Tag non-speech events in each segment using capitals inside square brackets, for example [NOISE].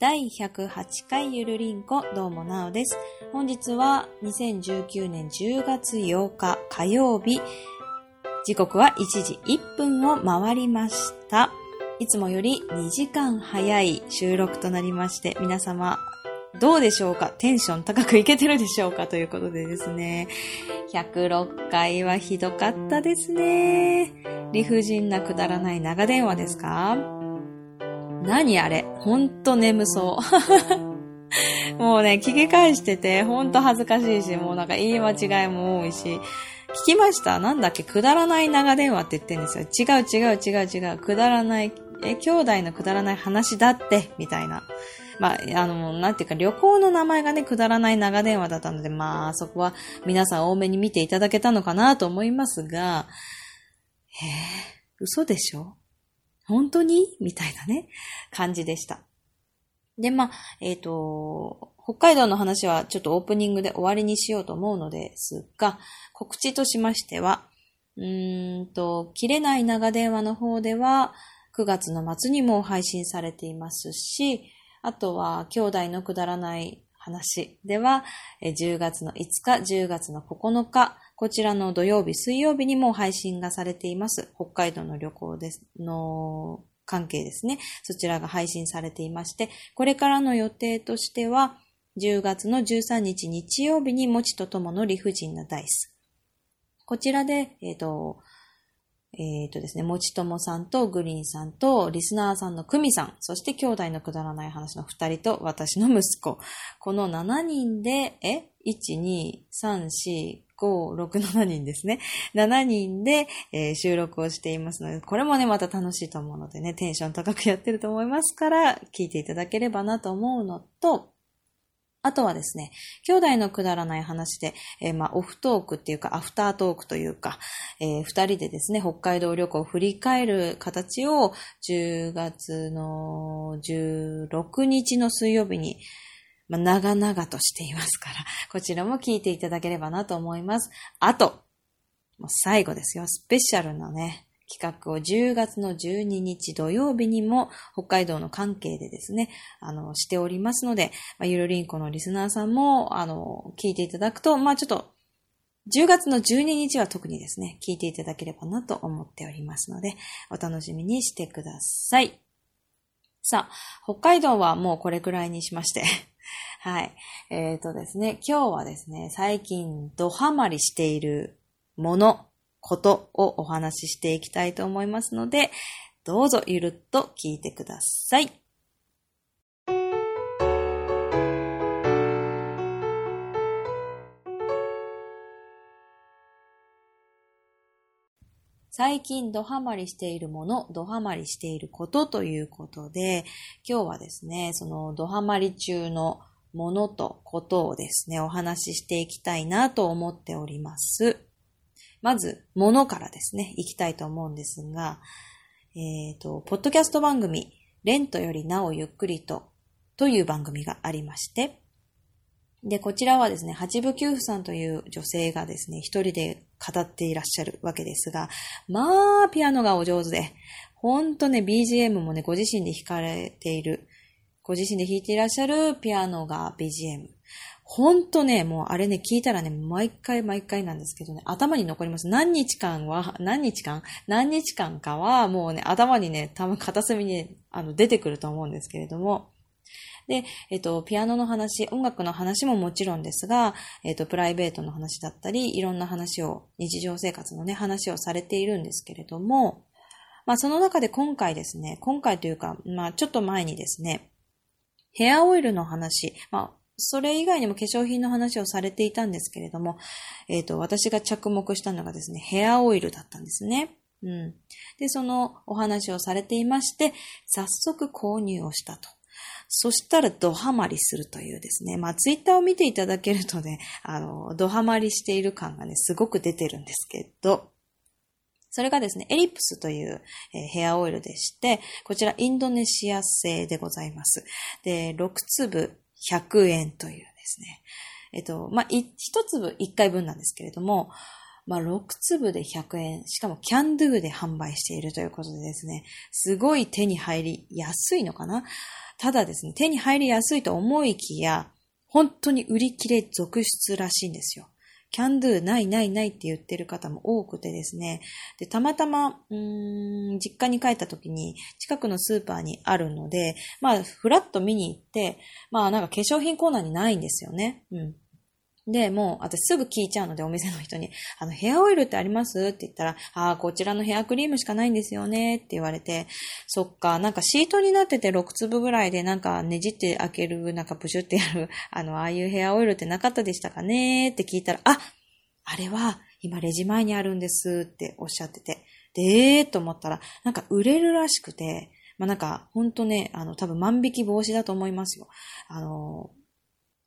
第108回ゆるりんこどうもなおです。本日は2019年10月8日火曜日、時刻は1時1分を回りました。いつもより2時間早い収録となりまして、皆様どうでしょうか？テンション高くいけてるでしょうか？ということでですね。106回はひどかったですね。理不尽なくだらない長電話ですか？何あれ？ほんと眠そう。[LAUGHS] もうね、聞き返してて、ほんと恥ずかしいし、もうなんか言い間違いも多いし、聞きました？なんだっけ？くだらない長電話って言ってんですよ。違う違う違う違う。くだらない、え、兄弟のくだらない話だって、みたいな。まあ、あの、なんていうか、旅行の名前がね、くだらない長電話だったので、まあ、そこは皆さん多めに見ていただけたのかなと思いますが、へえ、嘘でしょ？本当に？みたいなね、感じでした。で、まあ、えっ、ー、と、北海道の話はちょっとオープニングで終わりにしようと思うのですが、告知としましては、うーんと、切れない長電話の方では、9月の末にも配信されていますし、あとは、兄弟のくだらない話では、10月の5日、10月の9日、こちらの土曜日、水曜日にも配信がされています。北海道の旅行です、の関係ですね。そちらが配信されていまして、これからの予定としては、10月の13日日曜日に、もちとともの理不尽なダイス。こちらで、えっ、ー、と、えっ、ー、とですね、もちともさんとグリーンさんとリスナーさんのクミさん、そして兄弟のくだらない話の2人と私の息子。この7人で、え ?1、2、3、4、5、6、7人ですね。[LAUGHS] 7人で、えー、収録をしていますので、これもね、また楽しいと思うのでね、テンション高くやってると思いますから、聞いていただければなと思うのと、あとはですね、兄弟のくだらない話で、えー、まあ、オフトークっていうか、アフタートークというか、えー、二人でですね、北海道旅行を振り返る形を、10月の16日の水曜日に、まあ、長々としていますから、[LAUGHS] こちらも聞いていただければなと思います。あと、もう最後ですよ、スペシャルなね、企画を10月の12日土曜日にも北海道の関係でですね、あの、しておりますので、まあ、ゆるりんこのリスナーさんも、あの、聞いていただくと、まあ、ちょっと、10月の12日は特にですね、聞いていただければなと思っておりますので、お楽しみにしてください。さあ、北海道はもうこれくらいにしまして。[LAUGHS] はい。えっ、ー、とですね、今日はですね、最近ドハマりしているものことをお話ししていきたいと思いますので、どうぞゆるっと聞いてください。最近ドハマりしているもの、ドハマりしていることということで、今日はですね、そのドハマり中のものとことをですね、お話ししていきたいなと思っております。まず、ものからですね、行きたいと思うんですが、えっ、ー、と、ポッドキャスト番組、レントよりなおゆっくりと、という番組がありまして、で、こちらはですね、八部九夫さんという女性がですね、一人で語っていらっしゃるわけですが、まあ、ピアノがお上手で、ほんとね、BGM もね、ご自身で弾かれている、ご自身で弾いていらっしゃるピアノが BGM。ほんとね、もうあれね、聞いたらね、毎回毎回なんですけどね、頭に残ります。何日間は、何日間？何日間かは、もうね、頭にね、多分片隅に、ね、あの、出てくると思うんですけれども、で、えっと、ピアノの話、音楽の話ももちろんですが、えっと、プライベートの話だったり、いろんな話を、日常生活のね、話をされているんですけれども、まあ、その中で今回ですね、今回というか、まあ、ちょっと前にですね、ヘアオイルの話、まあ、それ以外にも化粧品の話をされていたんですけれども、えっ、ー、と、私が着目したのがですね、ヘアオイルだったんですね。うん。で、そのお話をされていまして、早速購入をしたと。そしたらドハマりするというですね。まあ、ツイッターを見ていただけるとね、あの、ドハマりしている感がね、すごく出てるんですけど、それがですね、エリプスという、え、ヘアオイルでして、こちらインドネシア製でございます。で、6粒100円というですね。えっと、まあ、一粒一回分なんですけれども、まあ、6粒で100円、しかもキャンドゥで販売しているということでですね、すごい手に入りやすいのかな？ただですね、手に入りやすいと思いきや、本当に売り切れ続出らしいんですよ。キャンドゥないないないって言ってる方も多くてですね。で、たまたま、うーん、実家に帰った時に近くのスーパーにあるので、まあ、ふらっと見に行って、まあなんか化粧品コーナーにないんですよね。うん。で、もう、私すぐ聞いちゃうので、お店の人に、あの、ヘアオイルってあります？って言ったら、ああ、こちらのヘアクリームしかないんですよね。って言われて、そっか、なんかシートになってて6粒ぐらいで、なんかねじって開ける、なんかプシュってやる、あの、ああいうヘアオイルってなかったでしたかね？って聞いたら、ああれは、今レジ前にあるんです。っておっしゃってて、で、えーと思ったら、なんか売れるらしくて、まあ、なんか、ほんとね、あの、多分万引き防止だと思いますよ。あの、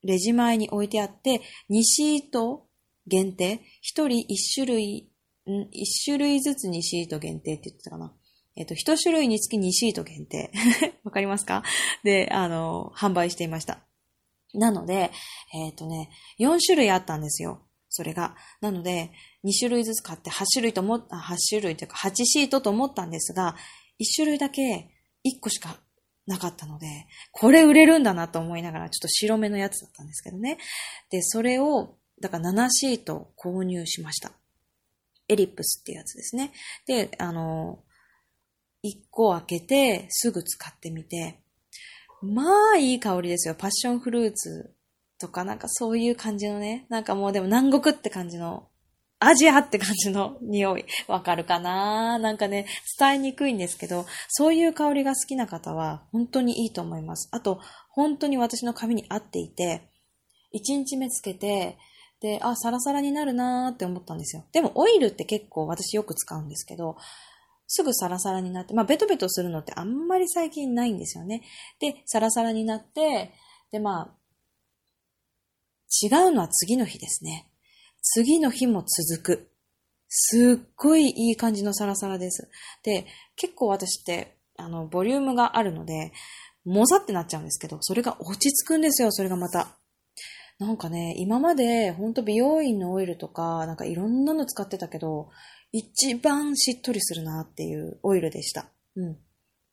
レジ前に置いてあって、2シート限定、1人1種類、ん ?1 種類ずつ2シート限定って言ってたかな。えっ、と、1種類につき2シート限定。[LAUGHS] わかりますか？で、あの、販売していました。なので、えっ、とね、4種類あったんですよ。それが。なので、2種類ずつ買って8種類と思っ、8種類というか8シートと思ったんですが、1種類だけ1個しかなかったので、これ売れるんだなと思いながら、ちょっと白目のやつだったんですけどね。で、それを、だから7シート購入しました。エリップスっていうやつですね。で、あの、1個開けて、すぐ使ってみて、まあいい香りですよ。パッションフルーツとか、なんかそういう感じのね、なんかもうでも南国って感じのアジアって感じの匂い。わかるかな？なんかね、伝えにくいんですけど、そういう香りが好きな方は本当にいいと思います。あと、本当に私の髪に合っていて、1日目つけて、で、あ、サラサラになるなーって思ったんですよ。でもオイルって結構私よく使うんですけど、すぐサラサラになって、まあベトベトするのってあんまり最近ないんですよね。で、サラサラになって、で、まあ、違うのは次の日ですね。次の日も続く。すっごいいい感じのサラサラです。で、結構私って、あの、ボリュームがあるので、もざってなっちゃうんですけど、それが落ち着くんですよ、それがまた。なんかね、今までほんと美容院のオイルとか、なんかいろんなの使ってたけど、一番しっとりするなっていうオイルでした。うん。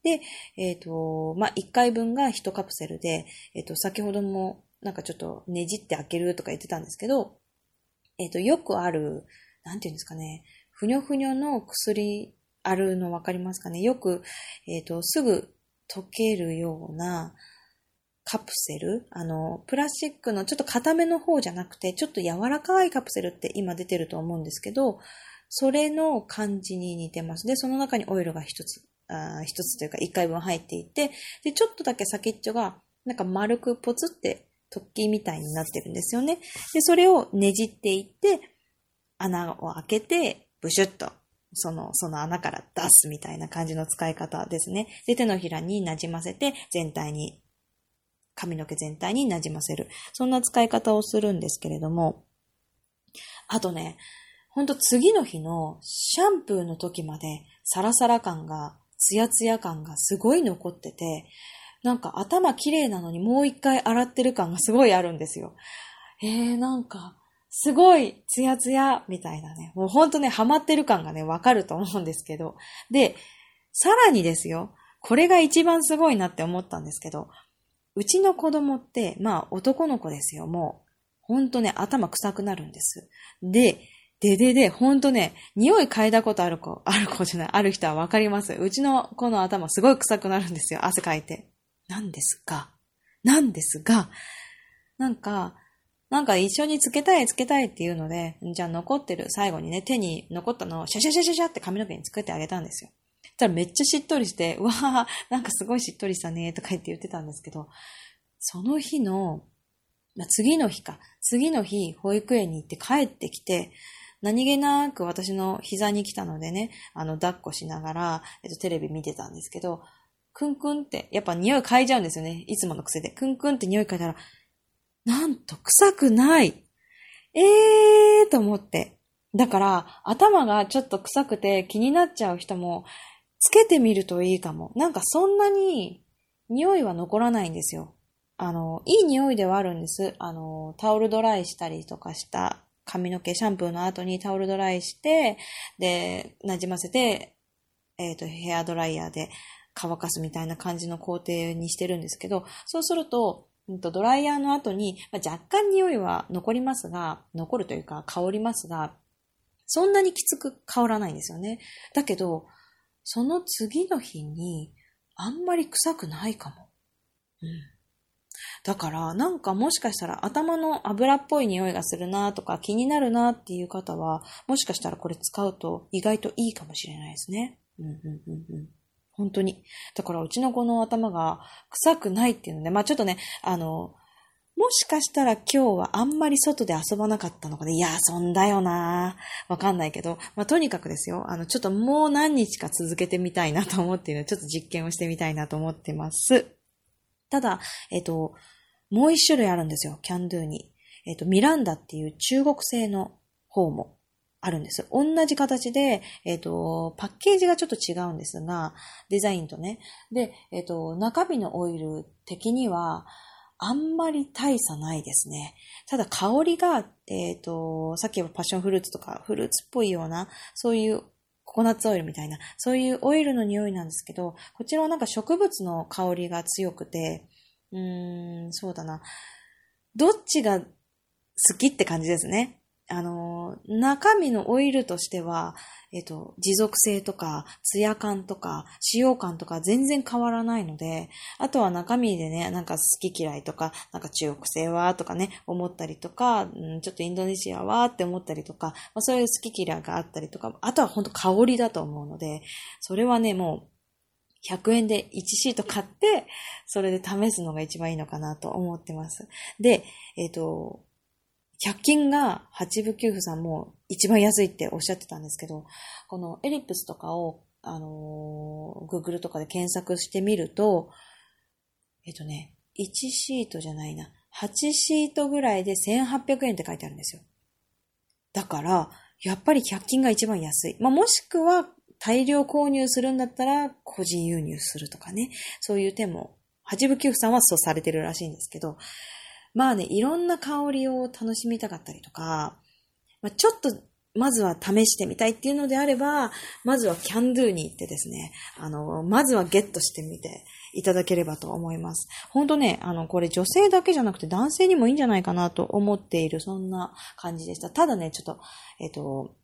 で、えっ、ー、と、まあ、1回分が1カプセルで、えっ、ー、と、先ほどもなんかちょっとねじって開けるとか言ってたんですけど、えっ、ー、と、よくある、なんていうんですかね、ふにょふにょの薬あるのわかりますかねよく、えっ、ー、と、すぐ溶けるようなカプセルあの、プラスチックのちょっと硬めの方じゃなくて、ちょっと柔らかいカプセルって今出てると思うんですけど、それの感じに似てます。で、その中にオイルが一つ、あ一つというか一回分入っていて、で、ちょっとだけ先っちょが、なんか丸くポツって突起みたいになってるんですよね。で、それをねじっていって、穴を開けて、ブシュッと、その、その穴から出すみたいな感じの使い方ですね。で、手のひらに馴染ませて、全体に、髪の毛全体に馴染ませる。そんな使い方をするんですけれども、あとね、ほんと次の日のシャンプーの時までサラサラ感が、ツヤツヤ感がすごい残ってて、なんか頭綺麗なのにもう一回洗ってる感がすごいあるんですよ。えー、なんか、すごい、ツヤツヤ、みたいなね。もうほんとね、ハマってる感がね、わかると思うんですけど。で、さらにですよ、これが一番すごいなって思ったんですけど、うちの子供って、まあ男の子ですよ、もう。ほんとね、頭臭くなるんです。で、ででで、ほんとね、匂い嗅いだことある子、ある子じゃない、ある人はわかります。うちの子の頭すごい臭くなるんですよ、汗かいて。なんですが、なんですが、なんか、なんか一緒につけたいつけたいっていうので、じゃあ残ってる最後にね、手に残ったのをシャシャシャシャシャって髪の毛につけてあげたんですよ。たらめっちゃしっとりして、うわぁ、なんかすごいしっとりしたねとか言って言ってたんですけど、その日の、まあ、次の日か、次の日保育園に行って帰ってきて、何気なく私の膝に来たのでね、あの、抱っこしながら、えっと、テレビ見てたんですけど、クンクンって、やっぱ匂い嗅いじゃうんですよね。いつもの癖で。クンクンって匂い嗅いだら、なんと臭くないええーと思って。だから、頭がちょっと臭くて気になっちゃう人も、つけてみるといいかも。なんかそんなに匂いは残らないんですよ。あの、いい匂いではあるんです。あの、タオルドライしたりとかした髪の毛、シャンプーの後にタオルドライして、で、馴染ませて、えっ、ー、と、ヘアドライヤーで乾かすみたいな感じの工程にしてるんですけど、そうすると、ドライヤーの後に、まあ、若干匂いは残りますが、残るというか香りますが、そんなにきつく香らないんですよね。だけど、その次の日に、あんまり臭くないかも。うん。だから、なんかもしかしたら頭の油っぽい匂いがするなとか気になるなっていう方は、もしかしたらこれ使うと意外といいかもしれないですね。うんうんうんうん。本当に。だからうちの子の頭が臭くないっていうので、まあちょっとね、あの、もしかしたら今日はあんまり外で遊ばなかったのかね。いや、遊んだよなわかんないけど。まあ、とにかくですよ。あの、ちょっともう何日か続けてみたいなと思っているので、ちょっと実験をしてみたいなと思ってます。ただ、えっと、もう一種類あるんですよ。キャンドゥに。えっと、ミランダっていう中国製の方もあるんです。同じ形で、えっ、と、パッケージがちょっと違うんですが、デザインとね。で、えっ、と、中身のオイル的には、あんまり大差ないですね。ただ香りが、えっ、と、さっきはパッションフルーツとかフルーツっぽいような、そういうココナッツオイルみたいな、そういうオイルの匂いなんですけど、こちらはなんか植物の香りが強くて、うーん、そうだな。どっちが好きって感じですね。あの、中身のオイルとしては、えっと、持続性とか、ツヤ感とか、使用感とか全然変わらないので、あとは中身でね、なんか好き嫌いとか、なんか中国製はとかね、思ったりとか、うん、ちょっとインドネシアはって思ったりとか、まあ、そういう好き嫌いがあったりとか、あとは本当香りだと思うので、それはね、もう、100円で1シート買って、それで試すのが一番いいのかなと思ってます。で、えっ、と、100均が八部給付さんも一番安いっておっしゃってたんですけど、このエリプスとかを、あのー、Google とかで検索してみると、えっとね、1シートじゃないな。8シートぐらいで1800円って書いてあるんですよ。だから、やっぱり100均が一番安い。まあ、もしくは大量購入するんだったら個人輸入するとかね。そういう手も、八部給付さんはそうされてるらしいんですけど、まあね、いろんな香りを楽しみたかったりとか、まあ、ちょっと、まずは試してみたいっていうのであれば、まずはキャンドゥに行ってですね、あの、まずはゲットしてみていただければと思います。ほんとね、あの、これ女性だけじゃなくて男性にもいいんじゃないかなと思っている、そんな感じでした。ただね、ちょっと、えっ、と、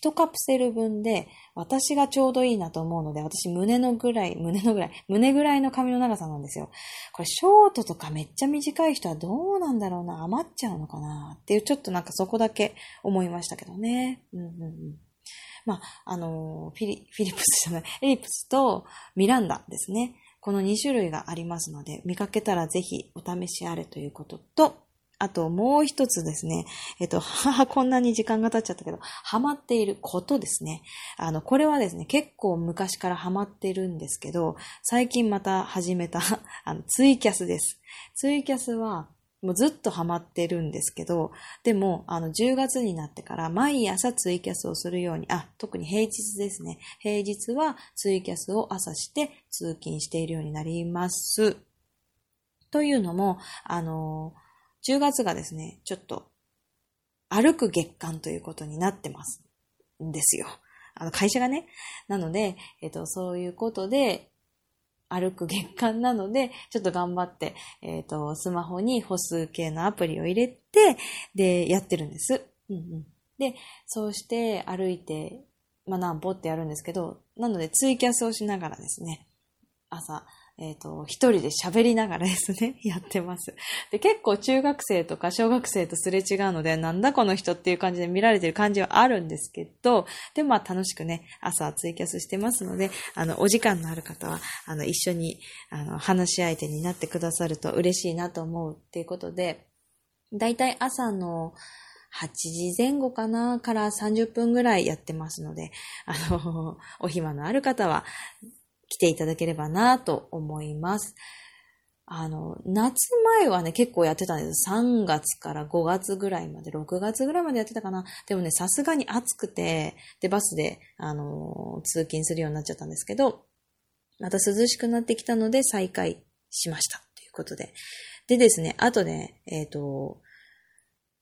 1カプセル分で私がちょうどいいなと思うので、私胸のぐらい、胸のぐらい、胸ぐらいの髪の長さなんですよ。これショートとかめっちゃ短い人はどうなんだろうな、余っちゃうのかなっていう、ちょっとなんかそこだけ思いましたけどね。うんうんうん。まあ、あの、フィリ、フィリップスじゃない、エリプスとミランダですね。この2種類がありますので、見かけたらぜひお試しあれということと、あともう一つですね、えっと、は [LAUGHS] こんなに時間が経っちゃったけど、ハマっていることですね。あの、これはですね、結構昔からハマってるんですけど、最近また始めた、[LAUGHS] あの、ツイキャスです。ツイキャスは、もうずっとハマってるんですけど、でも、あの、10月になってから毎朝ツイキャスをするように、あ、特に平日ですね。平日はツイキャスを朝して通勤しているようになります。というのも、あの、10月がですね、ちょっと歩く月間ということになってますんですよ。あの会社がね。なので、えっと、そういうことで、歩く月間なので、ちょっと頑張って、えっ、と、スマホに歩数計のアプリを入れて、で、やってるんです。うんうん。で、そうして歩いて、まあ、何歩ってやるんですけど、なのでツイキャスをしながらですね、朝、えっ、ー、と、一人で喋りながらですね、[LAUGHS] やってます。で、結構中学生とか小学生とすれ違うので、なんだこの人っていう感じで見られてる感じはあるんですけど、で、まあ楽しくね、朝ツイキャスしてますので、あの、お時間のある方は、あの、一緒に、あの、話し相手になってくださると嬉しいなと思うっていうことで、だいたい朝の、8時前後かなから30分ぐらいやってますので、あの、お暇のある方は、来ていただければなと思います。あの、夏前はね、結構やってたんです。3月から5月ぐらいまで、6月ぐらいまでやってたかな。でもね、さすがに暑くて、で、バスで、あの、通勤するようになっちゃったんですけど、また涼しくなってきたので再開しました。ということで。でですね、あとね、えっ、ー、と、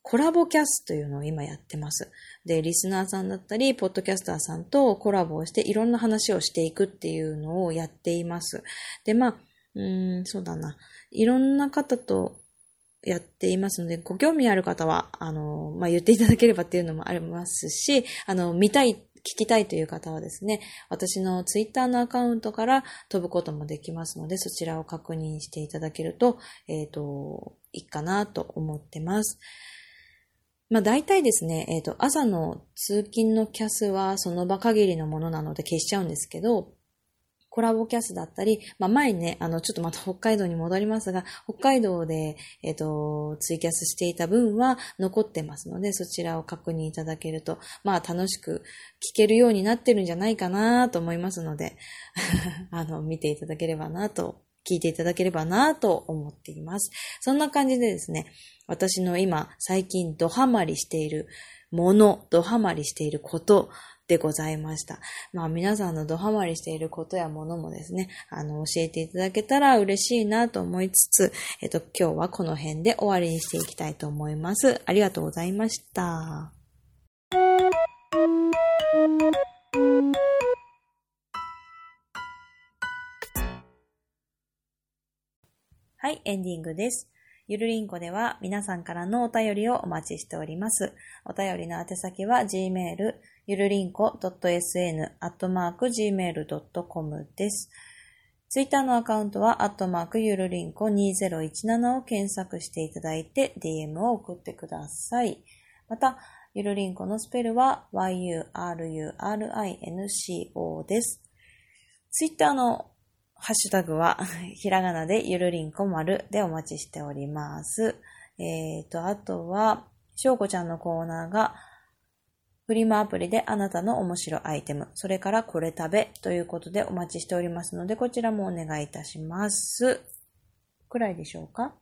コラボキャスというのを今やってます。で、リスナーさんだったり、ポッドキャスターさんとコラボをしていろんな話をしていくっていうのをやっています。で、まあ、うーん、そうだな。いろんな方とやっていますので、ご興味ある方は、あの、まあ、言っていただければっていうのもありますし、あの、見たい、聞きたいという方はですね、私のツイッターのアカウントから飛ぶこともできますので、そちらを確認していただけると、えっ、ー、と、いいかなと思ってます。まあ大体ですね、えっ、ー、と、朝の通勤のキャスはその場限りのものなので消しちゃうんですけど、コラボキャスだったり、まあ前ね、あの、ちょっとまた北海道に戻りますが、北海道で、えっ、ー、と、ツイキャスしていた分は残ってますので、そちらを確認いただけると、まあ楽しく聞けるようになってるんじゃないかなと思いますので、[LAUGHS] あの、見ていただければなと聞いていただければなと思っています。そんな感じでですね、私の今、最近ドハマりしているもの、ドハマりしていることでございました。まあ皆さんのドハマりしていることやものもですね、あの、教えていただけたら嬉しいなと思いつつ、えっと、今日はこの辺で終わりにしていきたいと思います。ありがとうございました。はい、エンディングです。ゆるりんこでは皆さんからのお便りをお待ちしております。お便りの宛先は gmail ゆるりんこ .sn.gmail.com です。ツイッターのアカウントは、アットマークゆるりんこ2017を検索していただいて DM を送ってください。また、ゆるりんこのスペルは yururinco です。ツイッターのハッシュタグは、[LAUGHS] ひらがなでゆるりんこ丸でお待ちしております。えっ、ー、と、あとは、しょうこちゃんのコーナーが、フリマアプリであなたの面白アイテム、それからこれ食べということでお待ちしておりますので、こちらもお願いいたします。くらいでしょうか？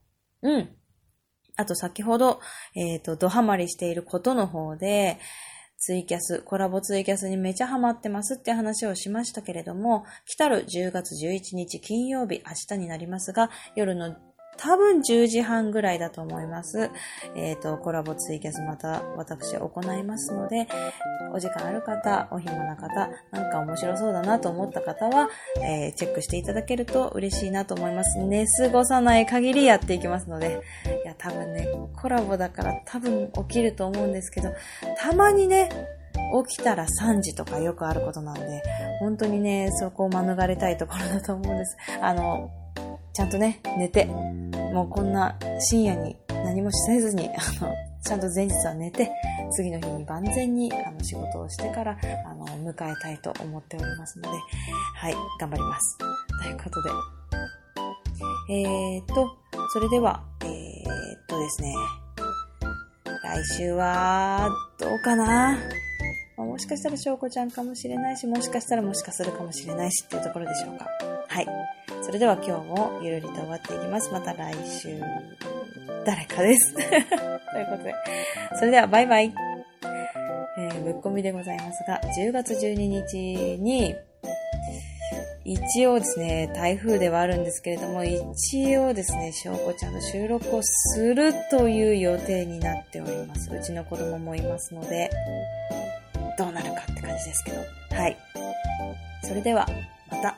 うん。あと先ほど、えっ、ー、と、ドハマりしていることの方で、ツイキャス、コラボツイキャスにめちゃハマってますって話をしましたけれども、来たる10月11日金曜日、明日になりますが、夜の多分10時半ぐらいだと思います。えっ、ー、と、コラボツイキャスまた私行いますので、お時間ある方、お暇な方、なんか面白そうだなと思った方は、えー、チェックしていただけると嬉しいなと思います。寝過ごさない限りやっていきますので、いや、多分ね、コラボだから多分起きると思うんですけど、たまにね、起きたら3時とかよくあることなんで、本当にね、そこを免れたいところだと思うんです。あの、ちゃんとね、寝て、もうこんな深夜に何もせずに、あの、ちゃんと前日は寝て、次の日に万全にあの仕事をしてから、あの、迎えたいと思っておりますので、はい、頑張ります。ということで、えーと、それでは、えーっとですね、来週は、どうかな？もしかしたら翔子ちゃんかもしれないし、もしかしたらもしかするかもしれないしっていうところでしょうか。それでは今日もゆるりと終わっていきます。また来週、誰かです。[LAUGHS] ということで。それではバイバイ。えー、ぶっ込みでございますが、10月12日に、一応ですね、台風ではあるんですけれども、一応ですね、翔子ちゃんの収録をするという予定になっております。うちの子供もいますので、どうなるかって感じですけど。はい。それでは、また。